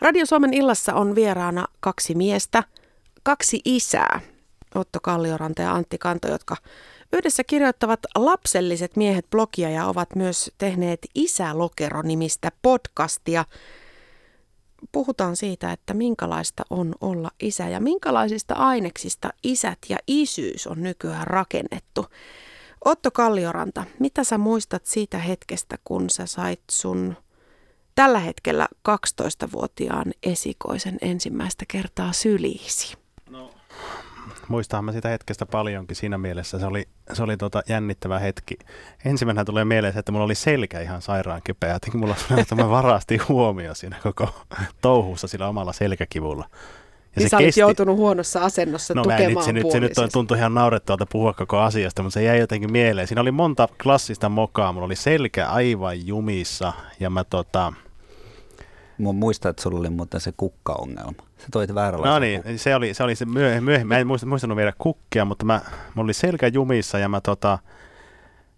Radio Suomen illassa on vieraana kaksi miestä, kaksi isää, Otto Kallioranta ja Antti Kanto, jotka yhdessä kirjoittavat Lapselliset miehet blogia ja ovat myös tehneet Isälokero-nimistä podcastia. Puhutaan siitä, että minkälaista on olla isä ja minkälaisista aineksista isät ja isyys on nykyään rakennettu. Otto Kallioranta, mitä sä muistat siitä hetkestä, kun sä sait sun tällä hetkellä 12-vuotiaan esikoisen ensimmäistä kertaa syliisi? No, muistan mä sitä hetkestä paljonkin siinä mielessä. Se oli, se oli tota jännittävä hetki. Ensimmäisenä tulee mieleen se, että mulla oli selkä ihan sairaan kipeä. Jotenkin mulla oli että mä varastin huomio siinä koko touhussa sillä omalla selkäkivulla. Ja niin sä kesti... joutunut huonossa asennossa no, tukemaan nyt, se, nyt, se nyt on, tuntui ihan naurettavalta puhua koko asiasta, mutta se jäi jotenkin mieleen. Siinä oli monta klassista mokaa. Mulla oli selkä aivan jumissa ja mä tota, Mä muistan, että sulla oli muuten se kukkaongelma. Se toit vääränlaisen No niin, kukka. se oli se, oli se myöhemmin. myöhemmin. Mä en muistanut viedä kukkia, mutta mä, mulla oli selkä jumissa ja mä tota,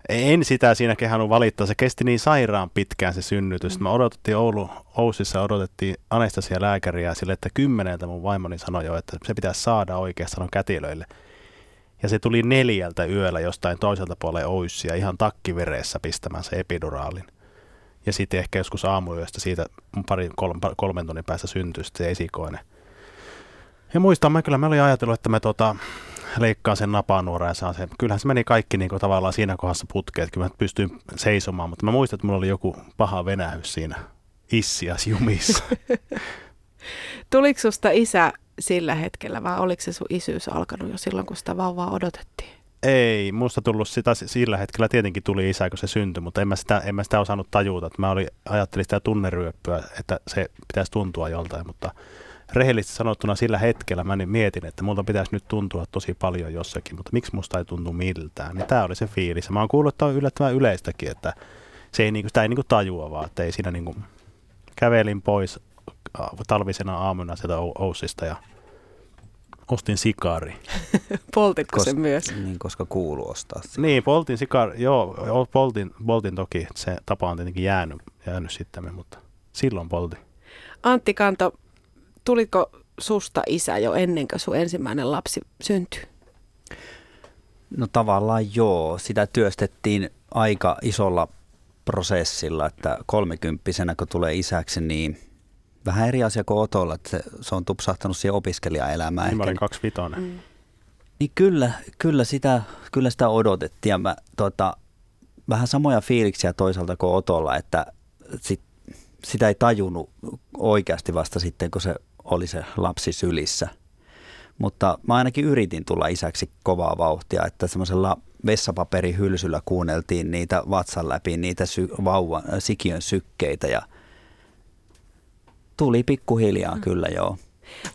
en sitä siinä kehannut valittaa. Se kesti niin sairaan pitkään se synnytys. Mä odotettiin Oulu, Ousissa odotettiin anestesia lääkäriä sille, että kymmeneltä mun vaimoni sanoi jo, että se pitäisi saada oikeastaan kätilöille. Ja se tuli neljältä yöllä jostain toiselta puolella Oussia ihan takkivereessä pistämään se epiduraalin. Ja sitten ehkä joskus aamuyöstä siitä pari, kolme, kolmen tunnin päästä syntyi se esikoinen. Ja muistan, mä kyllä mä olin ajatellut, että me tota, leikkaa sen napanuoran ja saan sen. Kyllähän se meni kaikki niin kuin, tavallaan siinä kohdassa putkeen, että kyllä mä pystyin seisomaan, mutta mä muistan, että mulla oli joku paha venähys siinä issias jumissa. Tuliko susta isä sillä hetkellä vai oliko se sun isyys alkanut jo silloin, kun sitä vauvaa odotettiin? Ei, musta tullut sitä sillä hetkellä tietenkin tuli isä, kun se syntyi, mutta en mä sitä, en mä sitä osannut tajuta. Mä oli, ajattelin sitä tunneryöppyä, että se pitäisi tuntua joltain, mutta rehellisesti sanottuna sillä hetkellä mä niin mietin, että multa pitäisi nyt tuntua tosi paljon jossakin, mutta miksi musta ei tuntu miltään. Niin tämä oli se fiilis. Mä oon kuullut, että on yllättävän yleistäkin, että se ei, niinku, sitä ei niinku tajua vaan, että ei siinä niinku, kävelin pois talvisena aamuna sieltä Oussista ja ostin sikari. Poltitko Kos, sen myös? Niin, koska kuuluu ostaa sitä. Niin, poltin sikari, joo, poltin, poltin toki. Se tapa on tietenkin jäänyt, jäänyt sitten, mutta silloin poltin. Antti Kanto, tuliko susta isä jo ennen kuin sun ensimmäinen lapsi syntyi? No tavallaan joo. Sitä työstettiin aika isolla prosessilla, että kolmekymppisenä kun tulee isäksi, niin vähän eri asia kuin Otolla, että se, se on tupsahtanut siihen opiskelijaelämään. Niin mä olin kaksi vitonen. Mm. Niin kyllä, kyllä, sitä, kyllä sitä odotettiin ja mä, tota, vähän samoja fiiliksiä toisaalta kuin Otolla, että sit, sitä ei tajunnut oikeasti vasta sitten, kun se oli se lapsi sylissä. Mutta mä ainakin yritin tulla isäksi kovaa vauhtia, että semmoisella vessapaperihylsyllä kuunneltiin niitä vatsan läpi, niitä sy- vauvan, sikiön sykkeitä ja Tuli pikkuhiljaa mm. kyllä, joo.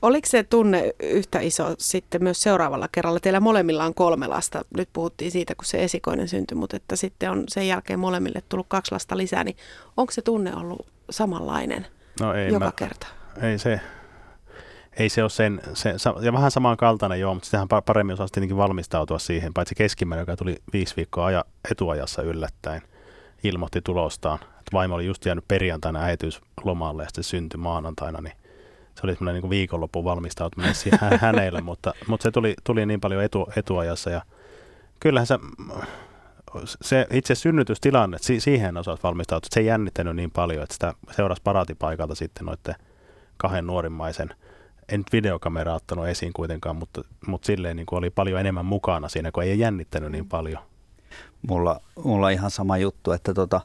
Oliko se tunne yhtä iso sitten myös seuraavalla kerralla? Teillä molemmilla on kolme lasta. Nyt puhuttiin siitä, kun se esikoinen syntyi, mutta että sitten on sen jälkeen molemmille tullut kaksi lasta lisää. Niin onko se tunne ollut samanlainen no ei, joka mä, kerta? Ei se, ei se ole sen, se, ja vähän samankaltainen joo, mutta sitähän paremmin osasi tietenkin valmistautua siihen, paitsi keskimmäinen, joka tuli viisi viikkoa aja, etuajassa yllättäen, ilmoitti tulostaan vaimo oli just jäänyt perjantaina äitiyslomalle ja sitten syntyi maanantaina, niin se oli semmoinen niin viikonlopun valmistautuminen hänelle, mutta, mutta se tuli, tuli niin paljon etu, etuajassa ja kyllähän se, se itse synnytystilanne, si, siihen osasi valmistautua, se ei jännittänyt niin paljon, että sitä seurasi paraatipaikalta sitten noiden kahden nuorimmaisen, en nyt videokameraa ottanut esiin kuitenkaan, mutta, mutta silleen niin kuin oli paljon enemmän mukana siinä, kun ei jännittänyt niin paljon. Mulla, mulla on ihan sama juttu, että tota,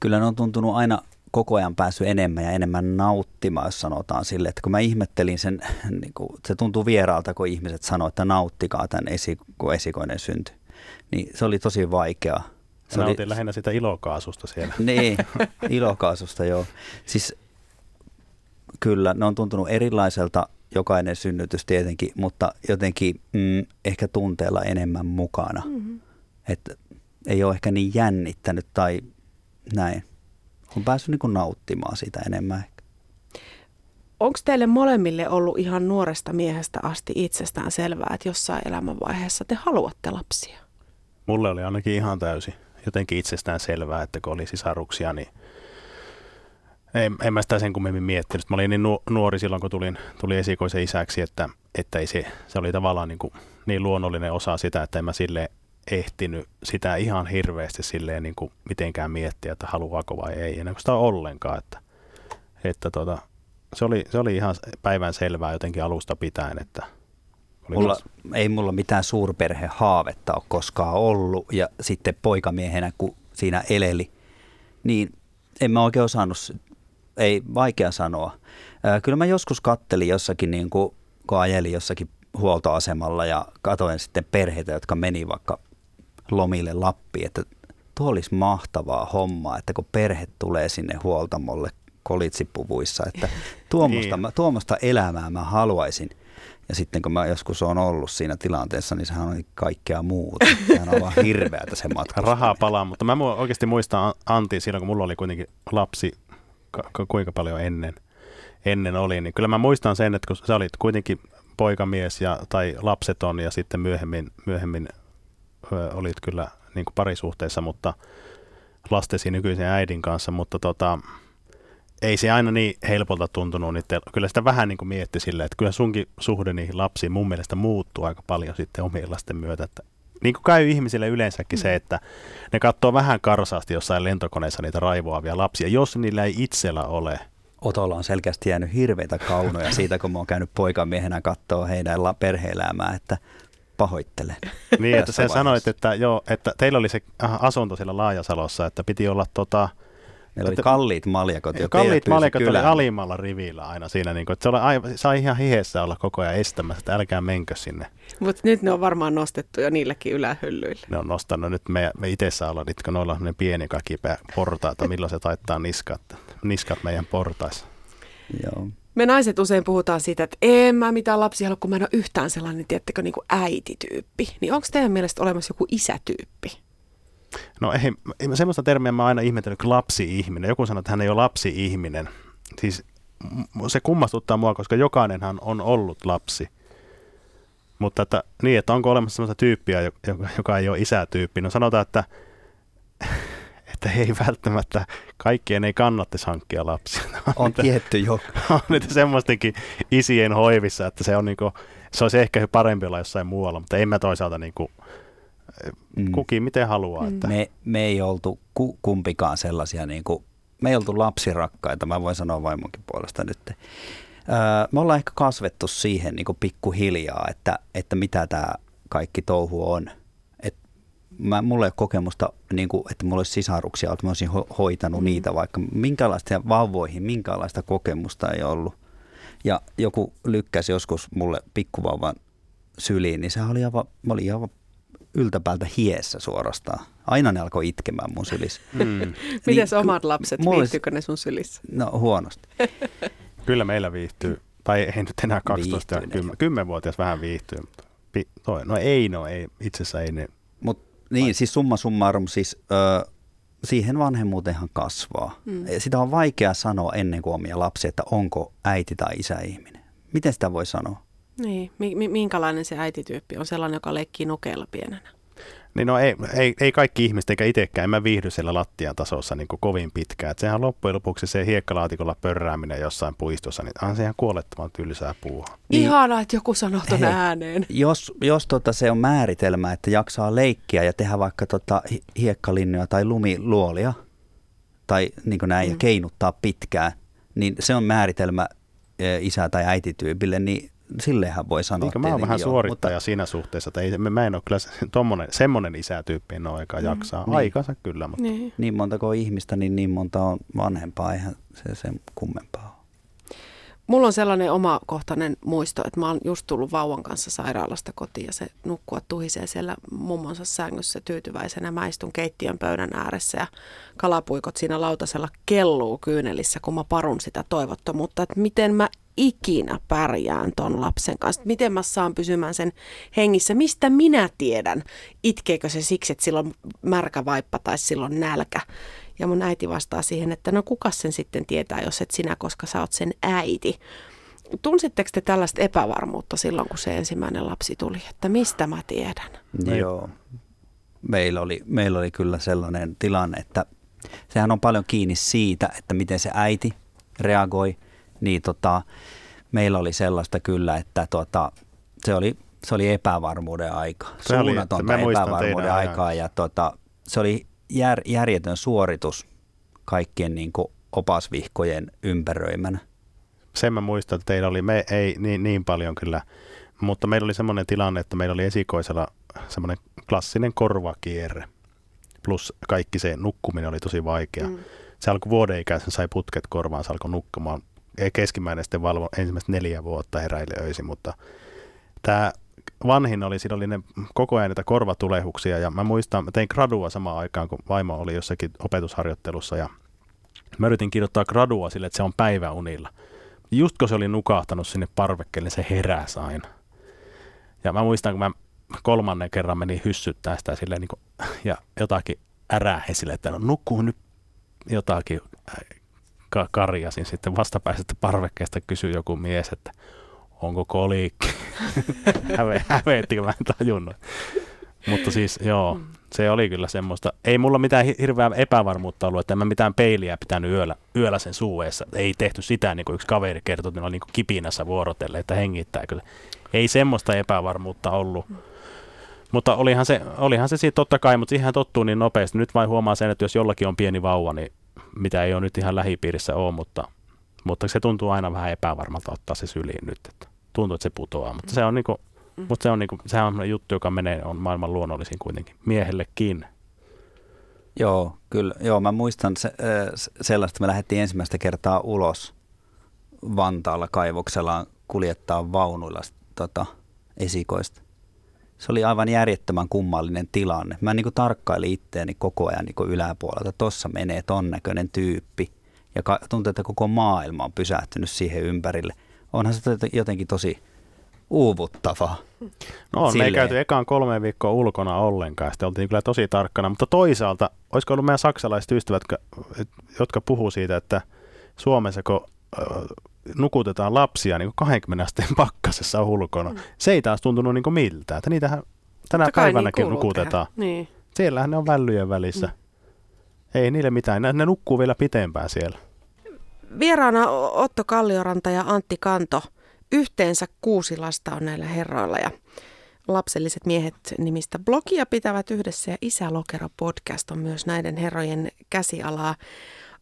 kyllä ne on tuntunut aina koko ajan päässyt enemmän ja enemmän nauttimaan, jos sanotaan sille. Että kun mä ihmettelin sen, niin kuin, se tuntuu vieraalta, kun ihmiset sanoo, että nauttikaa tämän esi, kun esikoinen synty. Niin se oli tosi vaikeaa. Se Nautin oli, lähinnä sitä ilokaasusta siellä. Niin, ilokaasusta joo. Siis kyllä, ne on tuntunut erilaiselta jokainen synnytys tietenkin, mutta jotenkin mm, ehkä tunteella enemmän mukana. Mm-hmm. Että ei ole ehkä niin jännittänyt tai näin. On päässyt niin nauttimaan sitä enemmän ehkä. Onko teille molemmille ollut ihan nuoresta miehestä asti itsestään selvää, että jossain elämänvaiheessa te haluatte lapsia? Mulle oli ainakin ihan täysin jotenkin itsestään selvää, että kun oli sisaruksia, niin En, en mä sitä sen kummemmin miettinyt. Mä olin niin nuori silloin, kun tulin, tulin esikoisen isäksi, että, että ei se, se oli tavallaan niin, kuin niin luonnollinen osa sitä, että en mä sille ehtinyt sitä ihan hirveästi silleen niin kuin mitenkään miettiä, että haluaako vai ei, ennen kuin sitä ollenkaan. Että, että tota, se, oli, se oli ihan päivän selvää jotenkin alusta pitäen, että mulla, ei mulla mitään suurperhehaavetta ole koskaan ollut ja sitten poikamiehenä, kun siinä eleli, niin en mä oikein osannut, ei vaikea sanoa. Kyllä mä joskus kattelin jossakin, niin kuin, kun ajelin jossakin huoltoasemalla ja katoin sitten perheitä, jotka meni vaikka lomille Lappiin, että tuo olisi mahtavaa hommaa, että kun perhe tulee sinne huoltamolle kolitsipuvuissa, että tuommoista, niin. tuommoista elämää mä haluaisin. Ja sitten kun mä joskus on ollut siinä tilanteessa, niin sehän on kaikkea muuta. Sehän on vaan hirveätä se matka. Rahaa palaa, mutta mä oikeasti muistan Antti silloin, kun mulla oli kuitenkin lapsi, kuinka paljon ennen, ennen oli, niin kyllä mä muistan sen, että kun sä olit kuitenkin poikamies ja, tai lapseton ja sitten myöhemmin, myöhemmin olit kyllä niin kuin parisuhteessa, mutta lastesi nykyisen äidin kanssa, mutta tota, ei se aina niin helpolta tuntunut. Niin kyllä sitä vähän niin kuin mietti silleen, että kyllä sunkin suhde niihin lapsiin mun mielestä muuttuu aika paljon sitten omien lasten myötä. Että niin kuin käy ihmisille yleensäkin se, mm. että ne katsoo vähän karsaasti jossain lentokoneessa niitä raivoavia lapsia, jos niillä ei itsellä ole. Otolla on selkeästi jäänyt hirveitä kaunoja siitä, kun mä oon käynyt poikamiehenä katsoa heidän perhe-elämää, että pahoittelen. Niin, että sä sanoit, että, joo, että teillä oli se asunto siellä Laajasalossa, että piti olla tota, Meillä oli kalliit maljakot. Jo kalliit maljakot oli alimmalla rivillä aina siinä. Niin kuin, että se oli aivan, sai ihan hihessä olla koko ajan estämässä, että älkää menkö sinne. Mutta nyt ne on varmaan nostettu jo niillekin ylähyllyille. Ne on nostanut. Nyt me, me itse saa olla, nyt kun noilla on pieni kakipää portaita, milloin se taittaa niskat, niskat meidän portaissa. Joo. Me naiset usein puhutaan siitä, että en mä mitään lapsia halua, kun mä en ole yhtään sellainen, tiettäkö, niin kuin äitityyppi. Niin onko teidän mielestä olemassa joku isätyyppi? No ei, semmoista termiä mä oon aina ihmetellyt lapsi-ihminen. Joku sanoo, että hän ei ole lapsi-ihminen. Siis se kummastuttaa mua, koska jokainenhan on ollut lapsi. Mutta että, niin, että onko olemassa sellaista tyyppiä, joka, joka ei ole isätyyppi. No sanotaan, että, että ei välttämättä, kaikkien ei kannattaisi hankkia lapsia. On, on tietty jo. On niitä semmoistenkin isien hoivissa, että se on niinku, se olisi ehkä parempi olla jossain muualla, mutta en mä toisaalta niinku, mm. kukin miten haluaa. Että. Me, me ei oltu ku, kumpikaan sellaisia, niin kuin, me ei oltu lapsirakkaita, mä voin sanoa vaimonkin puolesta nyt. Öö, me ollaan ehkä kasvettu siihen niin kuin pikkuhiljaa, että, että mitä tämä kaikki touhu on. Mä, mulla ei ole kokemusta, niin kuin, että mulla olisi sisaruksia, että mä olisin ho- hoitanut mm. niitä, vaikka minkälaista vauvoihin, minkälaista kokemusta ei ollut. Ja joku lykkäsi joskus mulle pikkuvauvan syliin, niin se oli aivan, mä olin aivan yltäpäältä hiessä suorastaan. Aina ne alkoi itkemään mun sylissä. Mm. Mites niin, omat lapset, viihtyykö ne sun sylissä? No huonosti. Kyllä meillä viihtyy. Tai ei nyt enää 12 ja 10, 10-vuotias vähän viihtyy. Mutta pi, toi, no ei, no ei, itse asiassa ei ne. Niin, vai. siis summa summarum, siis ö, siihen vanhemmuuteenhan kasvaa. Mm. Sitä on vaikea sanoa ennen kuin omia lapsia, että onko äiti tai isä ihminen. Miten sitä voi sanoa? Niin, minkälainen se äitityyppi on sellainen, joka leikkii nukeella pienenä? Niin no ei, ei, ei kaikki ihmiset eikä itsekään, en mä viihdy siellä lattian tasossa niin kovin pitkään. Et sehän loppujen lopuksi se hiekkalaatikolla pörrääminen jossain puistossa, niin on se ihan kuolettavan tylsää puuhaa. Niin, Ihanaa, että joku sanoo tuon ääneen. Jos, jos tota se on määritelmä, että jaksaa leikkiä ja tehdä vaikka tota hiekkalinnoja tai lumiluolia, tai niin kuin näin, mm. ja keinuttaa pitkään, niin se on määritelmä e, isä- tai äitityypille, niin silleenhän voi sanoa. Niin, mä oon vähän suorittaja mutta... siinä suhteessa, että ei, mä en ole kyllä tommonen, semmoinen isätyyppi en ole aika mm. jaksaa. Niin. Aikansa kyllä, mutta... Niin. niin montako ihmistä, niin niin monta on vanhempaa, eihän se sen kummempaa ole. Mulla on sellainen omakohtainen muisto, että mä oon just tullut vauvan kanssa sairaalasta kotiin ja se nukkua tuhisee siellä mummonsa sängyssä tyytyväisenä. Mä istun keittiön pöydän ääressä ja kalapuikot siinä lautasella kelluu kyynelissä, kun mä parun sitä toivottomuutta, että miten mä ikinä pärjään ton lapsen kanssa? Miten mä saan pysymään sen hengissä? Mistä minä tiedän? Itkeekö se siksi, että silloin märkä vaippa tai silloin nälkä? Ja mun äiti vastaa siihen, että no kuka sen sitten tietää, jos et sinä, koska sä oot sen äiti. Tunsitteko te tällaista epävarmuutta silloin, kun se ensimmäinen lapsi tuli, että mistä mä tiedän? Joo, meillä oli, meillä oli kyllä sellainen tilanne, että sehän on paljon kiinni siitä, että miten se äiti reagoi, niin tota, meillä oli sellaista kyllä, että tota, se, oli, se oli epävarmuuden aika, Se oli, suunnatonta muistan epävarmuuden ajan. aikaa ja tota, se oli jär, järjetön suoritus kaikkien niin kuin opasvihkojen ympäröimänä. Sen mä muistan, että teillä oli, me ei niin, niin paljon kyllä, mutta meillä oli semmoinen tilanne, että meillä oli esikoisella semmoinen klassinen korvakierre. Plus kaikki se nukkuminen oli tosi vaikea. Mm. Se alkoi vuoden ikäisen, sai putket korvaan, se alkoi nukkumaan. Keskimmäinen sitten valvo ensimmäistä neljä vuotta heräille öisin, mutta tämä vanhin oli, siinä oli ne koko ajan niitä korvatulehuksia ja mä muistan, mä tein gradua samaan aikaan, kun vaimo oli jossakin opetusharjoittelussa ja mä yritin kirjoittaa gradua sille, että se on päiväunilla. Just kun se oli nukahtanut sinne parvekkeelle, se heräsi aina. Ja mä muistan, kun mä kolmannen kerran menin hyssyttää sitä silleen niin kuin, ja jotakin ärähe sille, että no nukkuu nyt jotakin karjasin sitten vastapäisestä parvekkeesta kysyi joku mies, että onko kolikki. Häve, hävetti, mä en tajunnut. Mutta siis joo, se oli kyllä semmoista. Ei mulla mitään hi- hirveää epävarmuutta ollut, että en mä mitään peiliä pitänyt yöllä, yöllä sen suueessa. Ei tehty sitä, niin kuin yksi kaveri kertoi, että ne oli niin kipinässä vuorotelle, että hengittää kyllä. Ei semmoista epävarmuutta ollut. Mutta olihan se, olihan se siitä totta kai, mutta siihen tottuu niin nopeasti. Nyt vain huomaa sen, että jos jollakin on pieni vauva, niin mitä ei ole nyt ihan lähipiirissä ole, mutta, mutta se tuntuu aina vähän epävarmalta ottaa se syliin nyt. Että tuntuu, että se putoaa, mutta se on niinku, mutta se on niinku, sehän on juttu, joka menee, on maailman luonnollisin kuitenkin, miehellekin. Joo, kyllä. Joo, mä muistan se, äh, sellaista, me lähdettiin ensimmäistä kertaa ulos Vantaalla kaivoksella kuljettaa vaunuilla tota, esikoista. Se oli aivan järjettömän kummallinen tilanne. Mä niin kuin tarkkailin itteeni koko ajan niin kuin yläpuolelta. Tossa menee ton näköinen tyyppi. Ja tuntuu, että koko maailma on pysähtynyt siihen ympärille. Onhan se jotenkin tosi uuvuttavaa. No on, me ei käyty ekaan kolme viikkoa ulkona ollenkaan, sitten oltiin kyllä tosi tarkkana, mutta toisaalta, olisiko ollut meidän saksalaiset ystävät, jotka, jotka puhuu siitä, että Suomessa kun nukutetaan lapsia niin 20 asteen pakkasessa ulkona, mm. se ei taas tuntunut niin miltään, että niitähän tänä Totta niin päivänäkin kuuluu nukutetaan. tehdä. Niin. Siellähän ne on vällyjen välissä. Mm. Ei niille mitään, ne, ne nukkuu vielä pitempään siellä. Vieraana Otto Kallioranta ja Antti Kanto. Yhteensä kuusi lasta on näillä herroilla ja Lapselliset miehet nimistä blogia pitävät yhdessä ja Isä Lokero podcast on myös näiden herrojen käsialaa.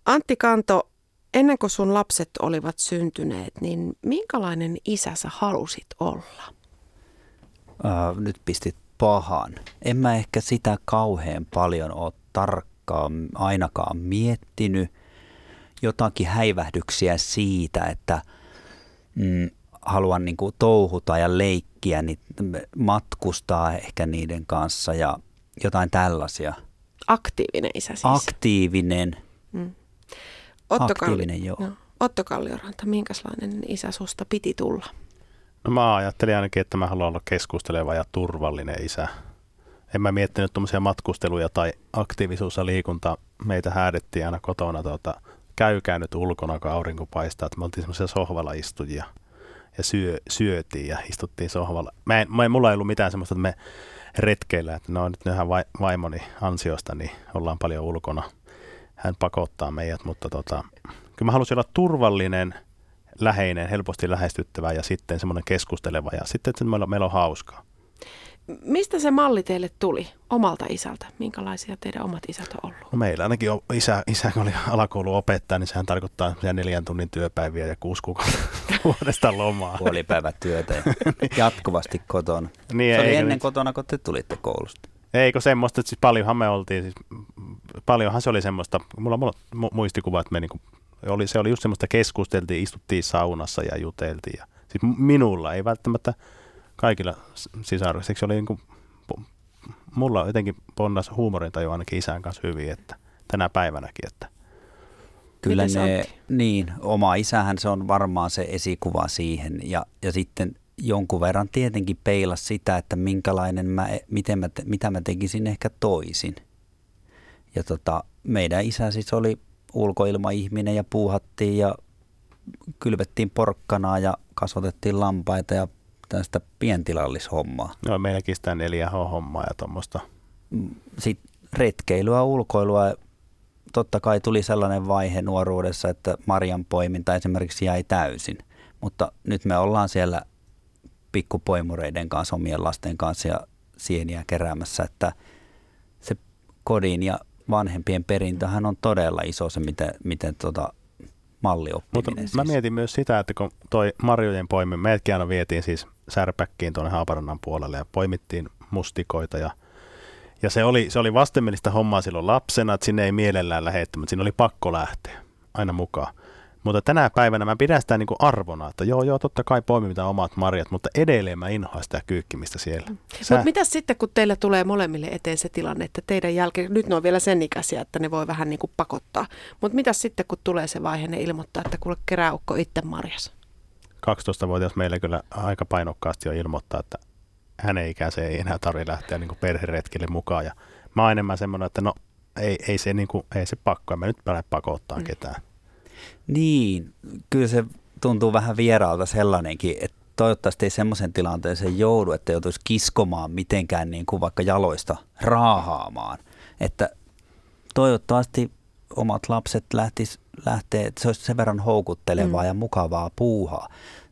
Antti Kanto, ennen kuin sun lapset olivat syntyneet, niin minkälainen isä sä halusit olla? Äh, nyt pistit pahan. En mä ehkä sitä kauhean paljon ole tarkkaan ainakaan miettinyt. Jotakin häivähdyksiä siitä, että mm, haluan niin kuin touhuta ja leikkiä, niin matkustaa ehkä niiden kanssa ja jotain tällaisia. Aktiivinen isä siis. Aktiivinen. Otto aktiivinen, joo. No, Otto Kallioranta, minkälainen isä susta piti tulla? No mä ajattelin ainakin, että mä haluan olla keskusteleva ja turvallinen isä. En mä miettinyt tuommoisia matkusteluja tai aktiivisuus ja liikunta. Meitä häädettiin aina kotona, tuota, käykää nyt ulkona, kun aurinko paistaa. Että me oltiin semmoisia sohvalla istujia ja syö, syötiin ja istuttiin sohvalla. Mä en, mä en, mulla ei ollut mitään semmoista, että me retkeillä, että no nyt ihan vai, vaimoni ansiosta, niin ollaan paljon ulkona. Hän pakottaa meidät, mutta tota, kyllä mä halusin olla turvallinen, läheinen, helposti lähestyttävä ja sitten semmoinen keskusteleva ja sitten, että meillä, meillä on hauskaa. Mistä se malli teille tuli omalta isältä? Minkälaisia teidän omat isät on ollut? No meillä ainakin on isä, isä kun oli alakouluopettaja, niin sehän tarkoittaa neljän tunnin työpäiviä ja kuusi kuukautta vuodesta lomaa. Puolipäivätyötä ja jatkuvasti kotona. Niin, Se oli ennen nyt- kotona, kun te tulitte koulusta. Eikö semmoista, että siis paljonhan me oltiin, siis paljonhan se oli semmoista, mulla on mu- muistikuva, että me niinku, oli, se oli just semmoista keskusteltiin, istuttiin saunassa ja juteltiin. Ja, siis minulla ei välttämättä kaikilla s- sisaruksilla, se oli niinku, mulla jotenkin ponnas huumorintaju ainakin isän kanssa hyvin, että tänä päivänäkin, että Kyllä Mites ne, Antti? niin, oma isähän se on varmaan se esikuva siihen ja, ja sitten jonkun verran tietenkin peila sitä, että minkälainen mä, miten mä, mitä mä tekisin ehkä toisin. Ja tota, meidän isä siis oli ulkoilmaihminen ja puuhattiin ja kylvettiin porkkanaa ja kasvatettiin lampaita ja tästä pientilallishommaa. no, meilläkin sitä 4H-hommaa ja tuommoista. Sitten retkeilyä, ulkoilua totta kai tuli sellainen vaihe nuoruudessa, että marjan poiminta esimerkiksi jäi täysin. Mutta nyt me ollaan siellä pikkupoimureiden kanssa, omien lasten kanssa ja sieniä keräämässä, että se kodin ja vanhempien perintöhän on todella iso se, miten, miten tota mallioppiminen. Mutta siis. mä mietin myös sitä, että kun toi marjojen poimin, meidätkin aina vietiin siis särpäkkiin tuonne Haaparannan puolelle ja poimittiin mustikoita ja ja se oli, se oli vastenmielistä hommaa silloin lapsena, että sinne ei mielellään lähetty, mutta siinä oli pakko lähteä aina mukaan. Mutta tänä päivänä mä pidän sitä niin kuin arvona, että joo, joo, totta kai poimitaan omat marjat, mutta edelleen mä inhoan sitä kyykkimistä siellä. Sä... Mutta mitä sitten, kun teille tulee molemmille eteen se tilanne, että teidän jälkeen, nyt ne on vielä sen ikäisiä, että ne voi vähän niin kuin pakottaa. Mutta mitä sitten, kun tulee se vaihe, ne ilmoittaa, että kuule kerääukko itse marjas? 12-vuotias meillä kyllä aika painokkaasti jo ilmoittaa, että hänen ikäiseen ei enää tarvitse lähteä niin perheretkille mukaan. Ja mä oon enemmän semmoinen, että no ei, ei, se, niin kuin, ei se pakko, mä nyt lähde pakottaa mm. ketään. Niin, kyllä se tuntuu vähän vieraalta sellainenkin, että toivottavasti ei semmoisen tilanteeseen joudu, että joutuisi kiskomaan mitenkään niin kuin vaikka jaloista raahaamaan. Että toivottavasti omat lapset lähtis, lähtee, että se olisi sen verran houkuttelevaa mm. ja mukavaa puuhaa.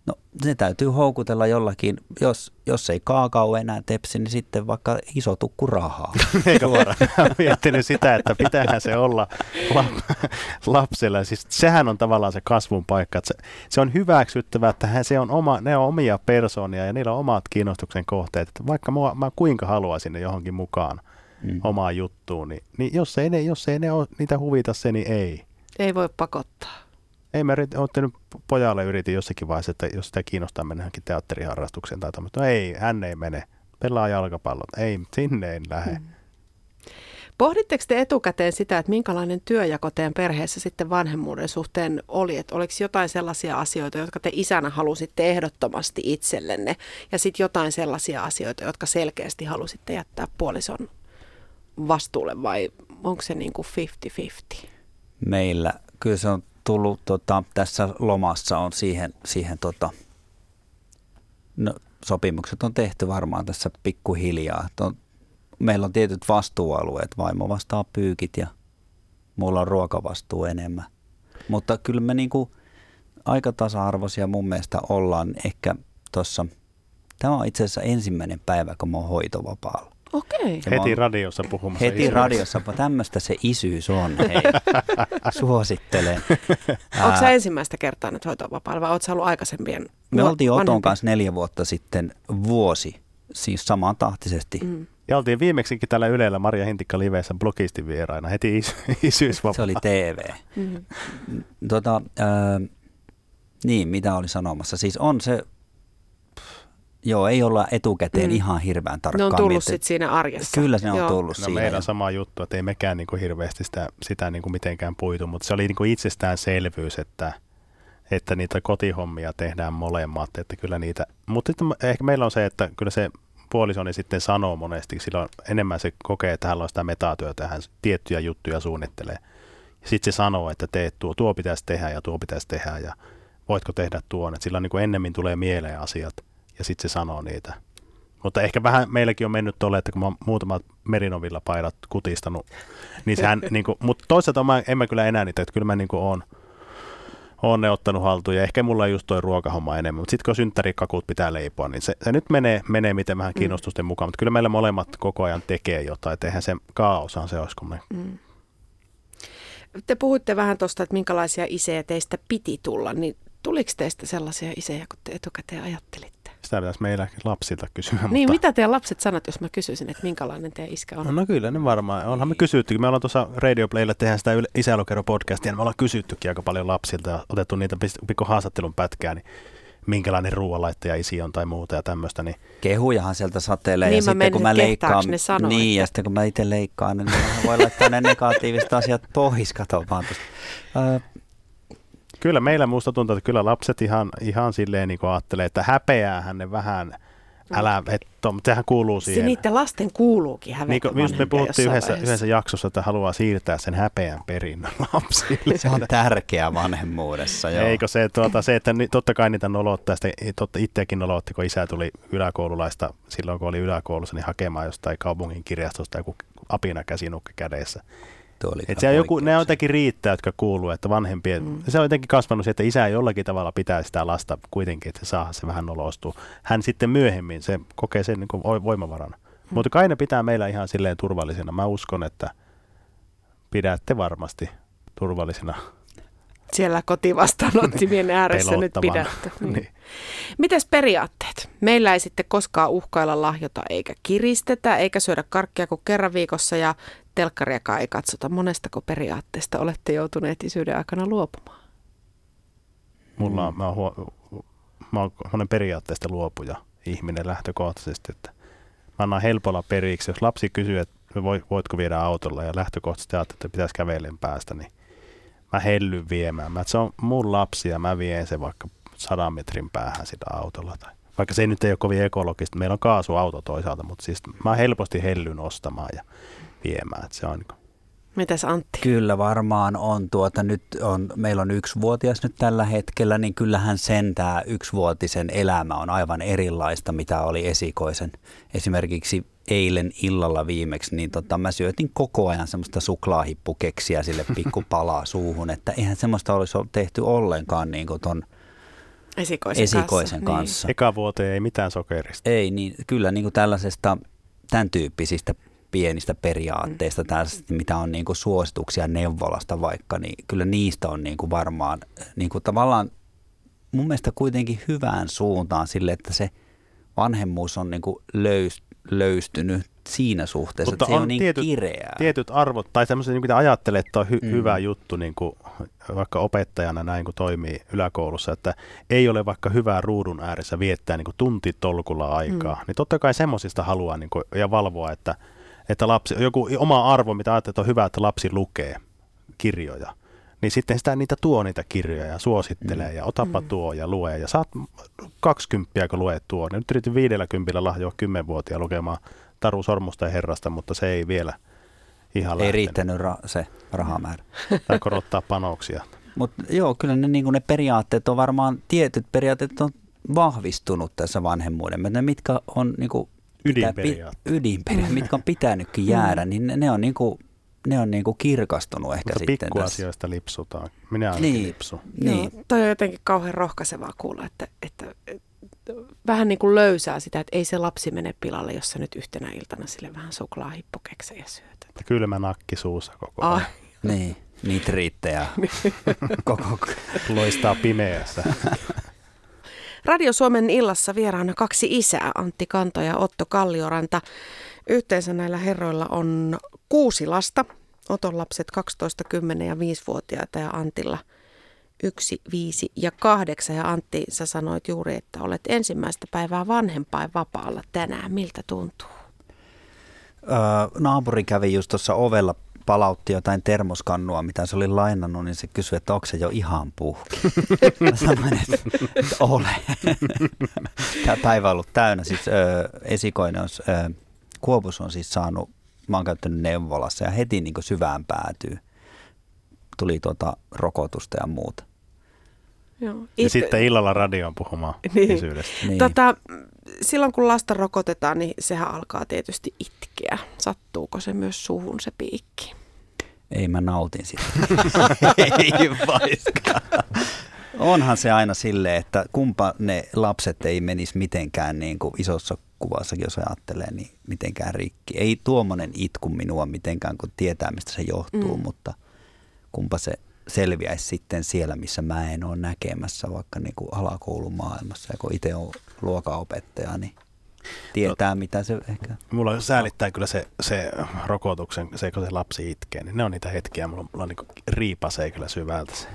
No se täytyy houkutella jollakin, jos, jos ei kaakao enää tepsi, niin sitten vaikka iso tukku rahaa. Eikä suoraan. miettinyt sitä, että pitäähän se olla lapsella. Siis sehän on tavallaan se kasvun paikka. Että se, se on hyväksyttävä, että se on oma, ne on omia persoonia ja niillä on omat kiinnostuksen kohteet. Että vaikka mua, mä kuinka haluaisin ne johonkin mukaan mm. omaan juttuun, niin, niin jos ei, ne, jos ei ne ole, niitä huvita se, niin ei. Ei voi pakottaa. Ei mä ottanut pojalle yritin jossakin vaiheessa, että jos sitä kiinnostaa mennä johonkin teatteriharrastukseen tai tämmöistä. No ei, hän ei mene. Pelaa jalkapallot. Ei, sinne ei lähde. Hmm. Pohditteko te etukäteen sitä, että minkälainen työjako teidän perheessä sitten vanhemmuuden suhteen oli? Että oliko jotain sellaisia asioita, jotka te isänä halusitte ehdottomasti itsellenne ja sitten jotain sellaisia asioita, jotka selkeästi halusitte jättää puolison vastuulle vai onko se niin kuin 50-50? Meillä kyllä se on tullut tota, tässä lomassa on siihen, siihen tota, no, sopimukset on tehty varmaan tässä pikkuhiljaa. On, meillä on tietyt vastuualueet, vaimo vastaa pyykit ja mulla on ruokavastuu enemmän. Mutta kyllä me niinku aika tasa-arvoisia mun mielestä ollaan ehkä tuossa, tämä on itse asiassa ensimmäinen päivä, kun mä oon hoitovapaalla. Okei. Heti radiossa puhumassa. Heti isyys. radiossa, tämmöistä se isyys on. Hei. Suosittelen. Onko se ensimmäistä kertaa nyt hoitovapaalla vai oletko ollut aikaisempien Me oltiin Oton kanssa neljä vuotta sitten vuosi, siis samaan tahtisesti. Mm. Ja oltiin viimeksikin tällä Ylellä Maria Hintikka Liveessä blogistin vieraina, heti is- isyysvapaa. Se oli TV. Mm. Tota, äh, niin, mitä oli sanomassa? Siis on se Joo, ei olla etukäteen mm. ihan hirveän tarkkaan. Ne on tullut sitten siinä arjessa. Kyllä ne on Joo. tullut no, siinä. Meillä on sama juttu, että ei mekään niinku hirveästi sitä, sitä niinku mitenkään puitu, mutta se oli niinku itsestäänselvyys, että, että niitä kotihommia tehdään molemmat. Että kyllä niitä, mutta sitten ehkä meillä on se, että kyllä se puolisoni sitten sanoo monesti, silloin enemmän se kokee, että hän on sitä metatyötä, hän tiettyjä juttuja suunnittelee. Sitten se sanoo, että teet tuo, tuo pitäisi tehdä ja tuo pitäisi tehdä ja voitko tehdä tuon. Että sillä niin kuin ennemmin tulee mieleen asiat ja sitten se sanoo niitä. Mutta ehkä vähän meilläkin on mennyt tuolle, että kun mä oon muutamat Merinovilla paidat kutistanut, niin sehän, niin kuin, mutta toisaalta mä, en mä kyllä enää niitä, että kyllä mä niin kuin oon, oon ne ottanut haltuun ja ehkä mulla on just toi ruokahomma enemmän, mutta sitten kun synttärikakut pitää leipoa, niin se, se nyt menee, menee miten vähän mm. kiinnostusten mm. mukaan, mutta kyllä meillä molemmat koko ajan tekee jotain, että eihän se kaaosaan se olisi, kun me mm. Te puhuitte vähän tuosta, että minkälaisia isejä teistä piti tulla, niin tuliko teistä sellaisia isejä, kun te etukäteen ajattelitte? Sitä pitäisi meillä lapsilta kysyä. Niin, mutta... mitä teidän lapset sanat, jos mä kysyisin, että minkälainen teidän iskä on? No, no kyllä ne varmaan. Onhan me kysytty. Me ollaan tuossa Radio Playlle tehdään sitä isälukero-podcastia, niin me ollaan kysyttykin aika paljon lapsilta ja otettu niitä pikku haastattelun pätkää, niin minkälainen ruoanlaittaja isi on tai muuta ja tämmöistä. Niin... Kehujahan sieltä satelee niin ja sitten kun mä leikkaan, ne sanoo, niin, että... ja sitten kun mä itse leikkaan, niin voi laittaa ne negatiiviset asiat pois, kato vaan Kyllä meillä musta tuntuu, että kyllä lapset ihan, ihan silleen niin ajattelee, että häpeäähän ne vähän, älä, et, mutta sehän kuuluu siihen. Se niiden lasten kuuluukin hävetä niin kuin, me puhuttiin yhdessä, yhdessä jaksossa, että haluaa siirtää sen häpeän perinnön lapsille. Se on tärkeä vanhemmuudessa, joo. Eikö se, tuota, se että totta kai niitä nolottaa, sitä, totta itsekin nolotti, kun isä tuli yläkoululaista silloin, kun oli yläkoulussa, niin hakemaan jostain kaupungin kirjastosta joku apina käsinukki kädessä oli. Et se on joku, ne on jotenkin riittää, jotka kuuluu, että vanhempien, mm. se on jotenkin kasvanut että isä jollakin tavalla pitää sitä lasta kuitenkin, että se saa se vähän nolostua. Hän sitten myöhemmin, se kokee sen niin kuin voimavarana. Mm. Mutta kai ne pitää meillä ihan silleen turvallisena. Mä uskon, että pidätte varmasti turvallisena siellä kotivastaanottimien ääressä nyt pidätte. Niin. niin. Mites periaatteet? Meillä ei sitten koskaan uhkailla lahjota eikä kiristetä, eikä syödä karkkia kuin kerran viikossa ja telkkariakaan ei katsota. Monestako periaatteesta olette joutuneet isyyden aikana luopumaan? Mulla on, mä oon, huo, mä oon periaatteesta luopuja ihminen lähtökohtaisesti, että mä annan helpolla periksi. Jos lapsi kysyy, että voitko viedä autolla ja lähtökohtaisesti ajattelee, että pitäisi kävellen päästä, niin mä hellyn viemään. Mä, että se on mun lapsi ja mä vien se vaikka sadan metrin päähän sitä autolla. Tai, vaikka se nyt ei ole kovin ekologista. Meillä on kaasuauto toisaalta, mutta siis mä helposti hellyn ostamaan ja viemään. Että se on niin Mitäs Antti? Kyllä varmaan on tuota, nyt on, meillä on yksivuotias nyt tällä hetkellä, niin kyllähän sen tämä yksivuotisen elämä on aivan erilaista, mitä oli esikoisen. Esimerkiksi eilen illalla viimeksi, niin tota, mä syötin koko ajan semmoista suklaahippukeksiä sille pikku palaa suuhun, että eihän semmoista olisi tehty ollenkaan niin kuin ton esikoisen, esikoisen kanssa. kanssa. Niin. Eka vuoteen ei mitään sokerista. Ei, niin kyllä niin kuin tällaisesta, tämän tyyppisistä pienistä periaatteista, mm. tästä, mitä on niin kuin suosituksia neuvolasta vaikka, niin kyllä niistä on niin kuin varmaan niin kuin tavallaan mun mielestä kuitenkin hyvään suuntaan sille, että se vanhemmuus on niin kuin löys, löystynyt siinä suhteessa, Mutta että se on, on niin tietyt, kireää. tietyt arvot, tai semmoisia, niin mitä ajattelet, että on hy- mm. hyvä juttu, niin kuin, vaikka opettajana näin kuin toimii yläkoulussa, että ei ole vaikka hyvää ruudun ääressä viettää niin kuin tuntitolkulla aikaa, mm. niin totta kai semmoisista haluaa niin kuin, ja valvoa, että, että lapsi, joku oma arvo, mitä ajattelet, että on hyvä, että lapsi lukee kirjoja niin sitten sitä niitä tuo niitä kirjoja ja suosittelee mm. ja otapa mm. tuo ja lue ja saat 20 kun luet tuo. Nyt yritin 50 lahjoa 10-vuotia lukemaan Taru Sormusta ja Herrasta, mutta se ei vielä ihan Ei lähtenyt. riittänyt ra- se rahamäärä. Tai korottaa panoksia. Mutta joo, kyllä ne, niin ne periaatteet on varmaan, tietyt periaatteet on vahvistunut tässä vanhemmuuden. Ne, mitkä on niin kuin, ydinperiaatteet, ydinperiaatteet mitkä on pitänytkin jäädä, niin ne, ne on niin kuin ne on niin kuin kirkastunut ehkä Mutta sitten pikkuasioista tässä. lipsutaan. Minä ainakin niin, lipsu. Niin. Joo, toi on jotenkin kauhean rohkaisevaa kuulla, että, että, että vähän niin kuin löysää sitä, että ei se lapsi mene pilalle, jos sä nyt yhtenä iltana sille vähän suklaahippokeksejä syöt. Kylmä nakki suussa koko ajan. Ah. Niin, nitriittejä koko loistaa pimeässä. Radio Suomen illassa vieraana kaksi isää, Antti Kanto ja Otto Kallioranta. Yhteensä näillä herroilla on kuusi lasta. Oton lapset 12, 10 ja 5-vuotiaita ja Antilla yksi, viisi ja kahdeksan. Ja Antti, sä sanoit juuri, että olet ensimmäistä päivää vanhempain vapaalla tänään. Miltä tuntuu? Öö, naapuri kävi just tuossa ovella palautti jotain termoskannua, mitä se oli lainannut, niin se kysyi, että onko se jo ihan puhki. Mä sanoin, että, että ole. Tämä päivä on ollut täynnä. Siis ö, esikoinen on, ö, Kuopus on siis saanut, mä oon käyttänyt neuvolassa ja heti niin syvään päätyy. Tuli tuota rokotusta ja muuta. Joo. Ja It... sitten illalla radioon puhumaan niin. isyydestä. Niin. Tota, silloin kun lasta rokotetaan, niin sehän alkaa tietysti itkeä. Sattuuko se myös suuhun se piikki? Ei, mä nautin sitä. ei vaikka. Onhan se aina silleen, että kumpa ne lapset ei menisi mitenkään niin kuin isossa kuvassakin, jos ajattelee, niin mitenkään rikki. Ei tuommoinen itku minua mitenkään, kun tietää, mistä se johtuu, mm. mutta kumpa se selviäisi sitten siellä, missä mä en ole näkemässä, vaikka niin kuin alakoulumaailmassa. Ja kun itse on luokanopettaja, niin tietää, no, mitä se ehkä... Mulla säälittää kyllä se, se rokotuksen, se kun se lapsi itkee, niin ne on niitä hetkiä, mulla, mulla niin riipasee kyllä syvältä se.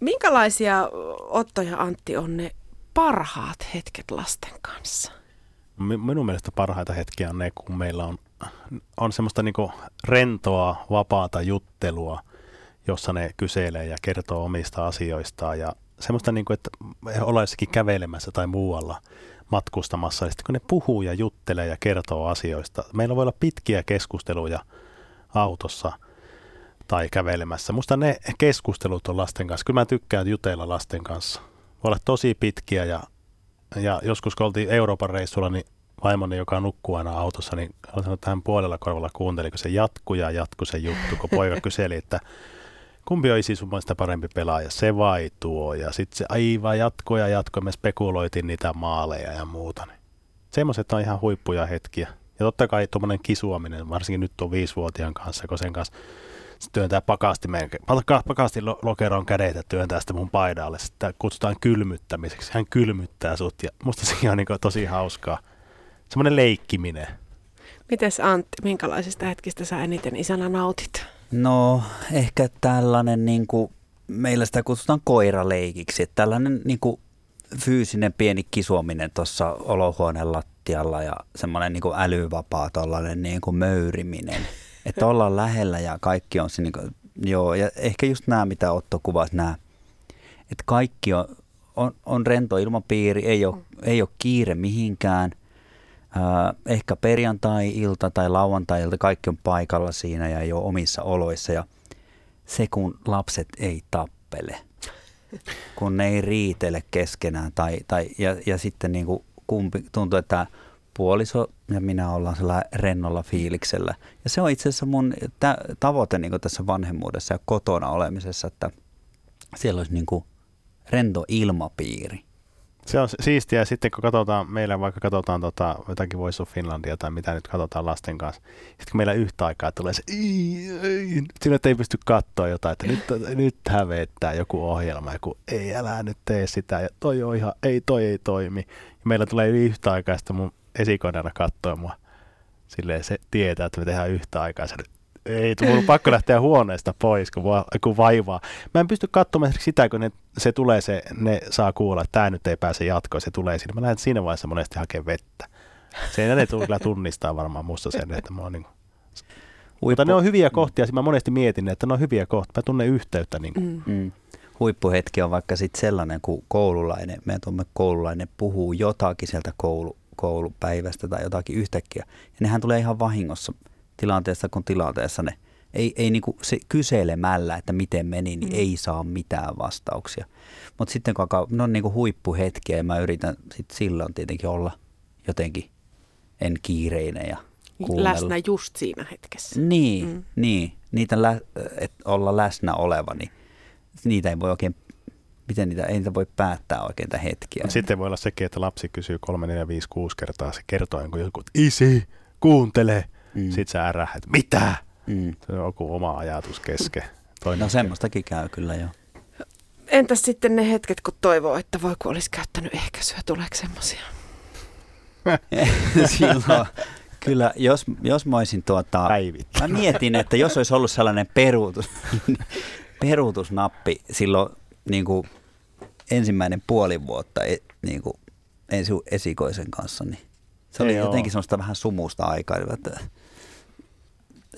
Minkälaisia Otto ja Antti on ne parhaat hetket lasten kanssa? Minun mielestä parhaita hetkiä on ne, kun meillä on, on semmoista niin rentoa, vapaata juttelua, jossa ne kyselee ja kertoo omista asioistaan ja semmoista, niin kuin, että ollaan jossakin kävelemässä tai muualla matkustamassa, ja sitten kun ne puhuu ja juttelee ja kertoo asioista, meillä voi olla pitkiä keskusteluja autossa tai kävelemässä. Musta ne keskustelut on lasten kanssa. Kyllä mä tykkään jutella lasten kanssa. Voi olla tosi pitkiä ja, ja joskus kun oltiin Euroopan reissulla, niin vaimoni, joka nukkuu aina autossa, niin on sanonut, että hän puolella korvalla kuunteli, kun se jatkuu ja jatkuu se juttu, kun poika kyseli, että kumpi on isi sun mielestä parempi pelaaja, se vai tuo. Ja sitten se aivan jatkuu ja jatkuu, me spekuloitiin niitä maaleja ja muuta. Niin. Semmoiset on ihan huippuja hetkiä. Ja totta kai tuommoinen kisuaminen, varsinkin nyt on viisivuotiaan kanssa, kun sen kanssa se työntää pakasti, pakasti lokeroon kädet ja työntää sitä mun paidalle. Sitä kutsutaan kylmyttämiseksi. Hän kylmyttää sut ja musta se on niin tosi hauskaa. Semmoinen leikkiminen. Mites Antti, minkälaisista hetkistä sä eniten isänä nautit? No ehkä tällainen, niin kuin, meillä sitä kutsutaan koiraleikiksi, että tällainen niin kuin, fyysinen pieni kisuaminen tuossa olohuoneen lattialla ja semmoinen niin älyvapaa tuollainen niin kuin möyriminen. Että ollaan lähellä ja kaikki on se, niin kuin, joo, ja ehkä just nämä, mitä Otto kuvasi, nämä, että kaikki on, on, on rento ilmapiiri, ei ole, ei ole kiire mihinkään. Äh, ehkä perjantai-ilta tai lauantai-ilta kaikki on paikalla siinä ja ole omissa oloissa. Ja se, kun lapset ei tappele, kun ne ei riitele keskenään tai, tai, ja, ja sitten niin kuin kumpi, tuntuu, että puoliso ja minä ollaan sellainen rennolla fiiliksellä. Ja se on itse asiassa mun tä- tavoite niin kuin tässä vanhemmuudessa ja kotona olemisessa, että siellä olisi niin kuin rento ilmapiiri. Se on siistiä. Sitten kun katsotaan, meillä vaikka katsotaan tota, jotakin Voice of Finlandia tai mitä nyt katsotaan lasten kanssa, sitten kun meillä yhtä aikaa tulee se, ei, ei, ei pysty katsoa jotain, että nyt, nyt hävettää joku ohjelma, joku ei älä nyt tee sitä, ja toi on ihan, ei toi ei toimi. Ja meillä tulee yhtä aikaa, sitten mun esikoneena katsoa mua. Silleen se tietää, että me tehdään yhtä aikaa. Se, ei, mun pakko lähteä huoneesta pois, kun, va, kun vaivaa. Mä en pysty katsomaan sitä, kun ne, se tulee, se, ne saa kuulla, että tämä nyt ei pääse jatkoon, se tulee sinne. Mä lähden siinä vaiheessa monesti hakemaan vettä. Se ne tulee kyllä tunnistaa varmaan musta sen, että mä oon niin Mutta ne on hyviä kohtia, mä monesti mietin, että ne on hyviä kohtia, mä tunnen yhteyttä. Niin mm. Mm. Huippuhetki on vaikka sitten sellainen, kun koululainen, meidän koululainen puhuu jotakin sieltä koulu, koulupäivästä tai jotakin yhtäkkiä. Ja nehän tulee ihan vahingossa tilanteessa kun tilanteessa ne ei, ei niinku se kyselemällä, että miten meni, niin mm. ei saa mitään vastauksia. Mutta sitten kun ne on niinku huippuhetkiä ja mä yritän sit silloin tietenkin olla jotenkin en kiireinen ja kuunnella. Läsnä just siinä hetkessä. Niin, mm. niin niitä lä- et olla läsnä oleva, niin niitä ei voi oikein miten niitä, ei niitä voi päättää oikein hetkiä. Sitten voi olla sekin, että lapsi kysyy 3, 4, 5, 6 kertaa, se kertoo jonkun joku, isi, kuuntele. Mm. Sitten sä ärähät, mitä? Mm. Se on joku oma ajatus kesken. Toinen no semmoistakin käy kyllä jo. Entäs sitten ne hetket, kun toivoo, että voi kun olisi käyttänyt ehkäisyä, tuleeko semmoisia? Silloin, kyllä, jos, jos mä olisin tuota, mä mietin, että jos olisi ollut sellainen peruutus, peruutusnappi silloin niin kuin ensimmäinen puoli vuotta e, niin kuin ensi, esikoisen kanssa, niin se oli ei jotenkin semmoista vähän sumusta aikaa, että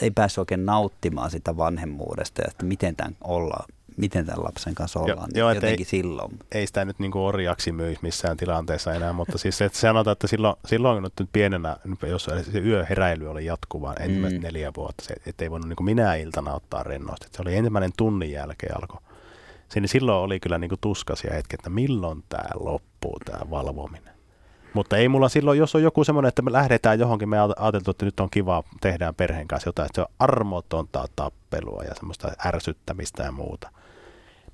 ei päässyt oikein nauttimaan sitä vanhemmuudesta ja että miten tämän ollaan miten tämän lapsen kanssa ollaan, jo, niin jo, jotenkin ei, silloin. Ei sitä nyt niin kuin orjaksi myy missään tilanteessa enää, mutta siis että sanotaan, että silloin, silloin nyt pienenä, jos se yöheräily oli jatkuvaa ensimmäiset mm. neljä vuotta, se, että ei voinut niin kuin minä iltana ottaa rennosti. Se oli ensimmäinen tunnin jälkeen alkoi Siinä silloin oli kyllä niin kuin tuskasia hetki, että milloin tämä loppuu, tämä valvominen. Mutta ei mulla silloin, jos on joku semmoinen, että me lähdetään johonkin, me ajateltu, että nyt on kiva, tehdään perheen kanssa jotain, että se on armotonta tappelua ja semmoista ärsyttämistä ja muuta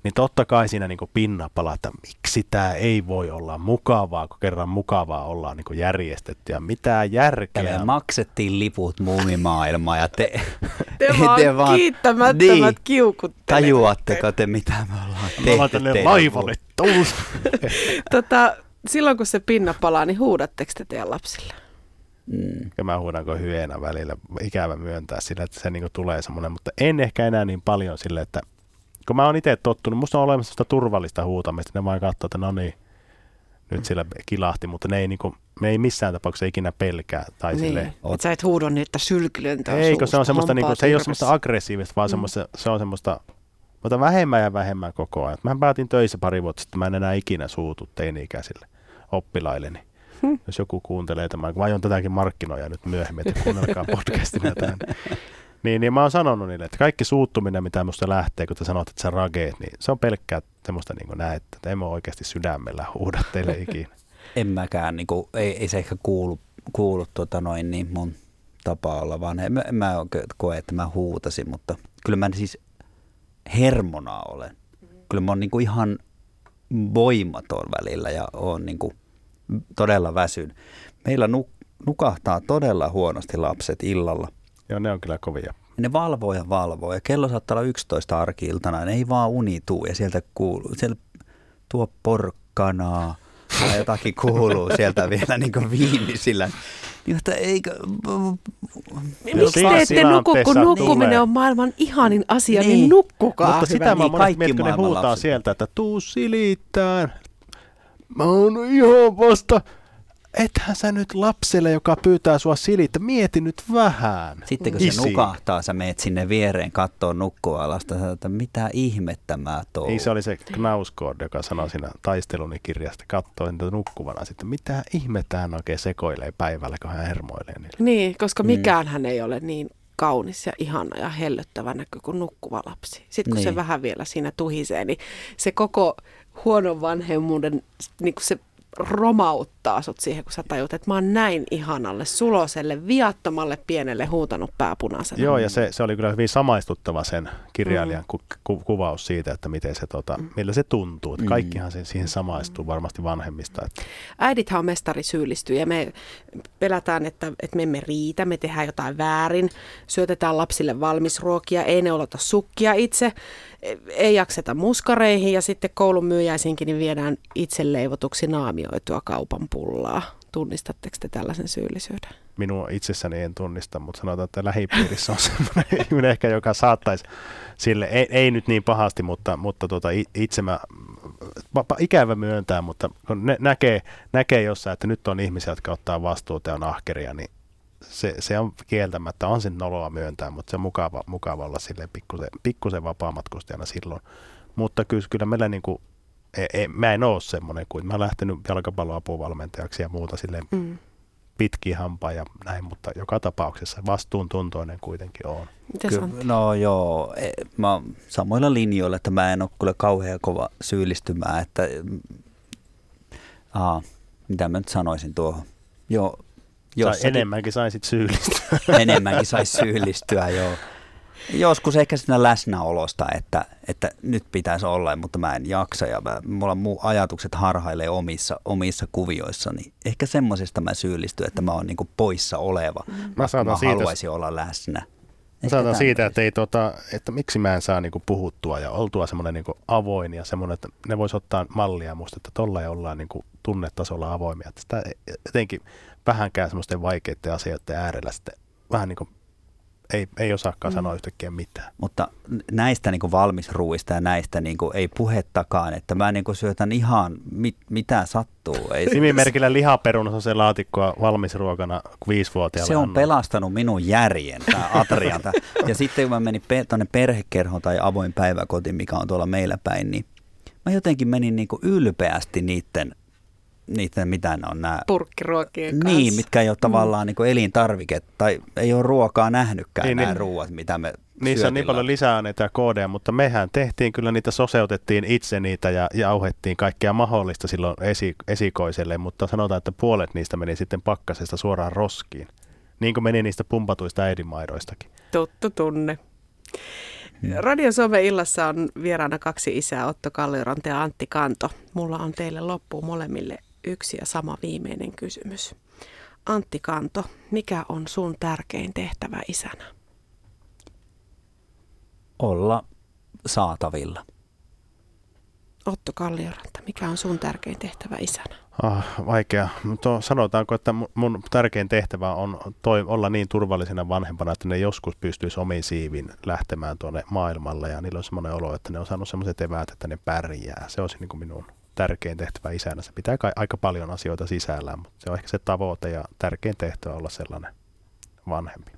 niin totta kai siinä niin pinna palaa, että miksi tämä ei voi olla mukavaa, kun kerran mukavaa ollaan niin järjestetty ja mitä järkeä. Ja me maksettiin liput muumimaailmaan ja te, te, vaan te vaan kiittämättömät niin. Tajuatteko te, mitä me ollaan tehty? Mä tänne laivalle tota, silloin kun se pinna palaa, niin huudatteko te teidän lapsille? Mm. Ja mä huudan kuin välillä. Ikävä myöntää sillä, että se niin tulee semmoinen, mutta en ehkä enää niin paljon sille, että kun mä oon itse tottunut, musta on olemassa sitä turvallista huutamista, ne vaan katsoo, että no niin, nyt sillä kilahti, mutta ne ei, niinku, me ei missään tapauksessa ikinä pelkää. Tai niin, sille, että sä et huudo niin, että sylkylöntä Ei, kun se on semmoista, niinku, se ei ole semmoista aggressiivista, vaan mm. semmoista, se on semmoista, mutta vähemmän ja vähemmän koko ajan. Mä päätin töissä pari vuotta sitten, mä en enää ikinä suutu teini-ikäisille oppilailleni. Hmm. Jos joku kuuntelee tämän, kun mä aion tätäkin markkinoja nyt myöhemmin, että kuunnelkaa podcastina tämän. Niin, niin mä oon sanonut niille, että kaikki suuttuminen, mitä musta lähtee, kun te sanot, että sä rageet, niin se on pelkkää semmoista niin näet, että emme oikeasti sydämellä huuda teille ikinä. en mäkään, niin kuin, ei, ei se ehkä kuulu kuullut tota noin, niin mun tapa olla, vaan en, en mä oikein koe, että mä huutasin, mutta kyllä mä siis hermona olen. Kyllä mä oon niin kuin ihan voimaton välillä ja on niin kuin todella väsyn. Meillä nuk- nukahtaa todella huonosti lapset illalla. Joo, ne on kyllä kovia. Ne valvoo ja valvoo ja kello saattaa olla 11 arki-iltana, ne ei vaan uni tuu ja sieltä kuuluu, sieltä tuo porkkanaa tai jotakin kuuluu sieltä vielä niin kuin viimeisillä. Niin, että eikö... Miksi te ette nuku, kun nukkuminen tulee. on maailman ihanin asia, niin, niin nukkukaa. Mutta sitä mä monesti mietin, kun ne huutaa lapset. sieltä, että tuu silittään. Mä oon ihan vasta ethän sä nyt lapselle, joka pyytää sua silitä, mieti nyt vähän. Sitten kun Isi. se nukahtaa, sä meet sinne viereen kattoon nukkualasta, että mitä ihmettä mä tuon. Ei, se oli se Knauskord, joka sanoi siinä taisteluni kirjasta, katsoi niitä nukkuvana sitten, mitä ihmettä hän oikein sekoilee päivällä, kun hän hermoilee niille. Niin, koska mm. mikään mm. hän ei ole niin kaunis ja ihana ja hellöttävä näkö kuin nukkuva lapsi. Sitten kun niin. se vähän vielä siinä tuhisee, niin se koko huonon vanhemmuuden niin kuin se romauttaa sut siihen, kun sä tajut, että mä oon näin ihanalle, suloselle, viattomalle pienelle huutanut pääpunaisena. Joo, ja se, se oli kyllä hyvin samaistuttava sen kirjailijan mm. ku, ku, kuvaus siitä, että miten se, tota, mm. millä se tuntuu. Että mm. kaikkihan se, siihen samaistuu varmasti vanhemmista. Että. Äidithän on mestari syyllistyy ja me pelätään, että, että me emme riitä, me tehdään jotain väärin, syötetään lapsille valmisruokia, ei ne olota sukkia itse ei jakseta muskareihin ja sitten koulun myyjäisinkin niin viedään itse leivotuksi naamioitua kaupan pullaa. Tunnistatteko te tällaisen syyllisyyden? Minua itsessäni en tunnista, mutta sanotaan, että lähipiirissä on sellainen ihminen ehkä, joka saattaisi sille, ei, ei nyt niin pahasti, mutta, mutta tuota, itse mä, ikävä myöntää, mutta kun ne, näkee, näkee jossain, että nyt on ihmisiä, jotka ottaa vastuuta ja on ahkeria, niin se, se on kieltämättä, on sen noloa myöntää, mutta se on mukava, mukava olla sille pikkusen, pikkusen vapaamatkustajana silloin. Mutta kyllä, kyllä meillä niin kuin, ei, ei, mä en ole semmoinen kuin, mä oon lähtenyt jalkapalloapuvalmentajaksi ja muuta silleen mm. pitkin hampaa ja näin, mutta joka tapauksessa vastuuntuntoinen kuitenkin on. Kyllä, no joo, e, mä oon samoilla linjoilla, että mä en ole kyllä kauhean kova syyllistymään, että aa, mitä mä nyt sanoisin tuohon. Joo, Jossakin, enemmänkin saisit syyllistyä. Enemmänkin saisi syyllistyä, joo. Joskus ehkä siinä läsnäolosta, että, että nyt pitäisi olla, mutta mä en jaksa ja mä, mulla muu ajatukset harhailee omissa, omissa kuvioissa, niin ehkä semmoisesta mä syyllistyn, että mä oon niinku poissa oleva. Mä, mä siitä, haluaisin olla läsnä. Mä saatan siitä, että, ei, tota, että miksi mä en saa niinku puhuttua ja oltua semmoinen niinku avoin ja semmoinen, että ne vois ottaa mallia musta, että tolla ei ollaan niinku tunnetasolla avoimia. Että sitä jotenkin vähänkään semmoisten vaikeiden asioiden äärellä sitten vähän niin kuin ei, ei osaakaan mm. sanoa yhtäkkiä mitään. Mutta näistä niin valmisruuista ja näistä niin kuin ei puhettakaan, että mä niin kuin syötän ihan mit, mitä sattuu. Ei Nimimerkillä lihaperunus on se laatikkoa valmisruokana viisivuotiaalle. Se on Anna. pelastanut minun järjen, tämä Atrian. ja sitten kun mä menin pe- tuonne perhekerhoon tai avoin päiväkoti, mikä on tuolla meillä päin, niin mä jotenkin menin niin kuin ylpeästi niiden niitä, mitä ne on nämä... Purkkiruokien kanssa. Niin, mitkä ei ole tavallaan mm. niin elintarvike, tai ei ole ruokaa nähnytkään niin, nämä niin, ruuat, mitä me Niissä on niin paljon lisäaineita ja koodeja, mutta mehän tehtiin kyllä niitä, soseutettiin itse niitä ja jauhettiin kaikkea mahdollista silloin esi- esikoiselle, mutta sanotaan, että puolet niistä meni sitten pakkasesta suoraan roskiin. Niin kuin meni niistä pumpatuista äidinmaidoistakin. Tuttu tunne. Hmm. Radio Some illassa on vieraana kaksi isää, Otto Kalliorante ja Antti Kanto. Mulla on teille loppuun molemmille yksi ja sama viimeinen kysymys. Antti Kanto, mikä on sun tärkein tehtävä isänä? Olla saatavilla. Otto Kallioranta, mikä on sun tärkein tehtävä isänä? Ah, vaikea. Mutta sanotaanko, että mun tärkein tehtävä on toi, olla niin turvallisena vanhempana, että ne joskus pystyisi omiin siivin lähtemään tuonne maailmalle ja niillä on semmoinen olo, että ne on saanut semmoiset eväät, että ne pärjää. Se olisi niin kuin minun tärkein tehtävä isänä. Se pitää aika paljon asioita sisällään, mutta se on ehkä se tavoite ja tärkein tehtävä olla sellainen vanhempi.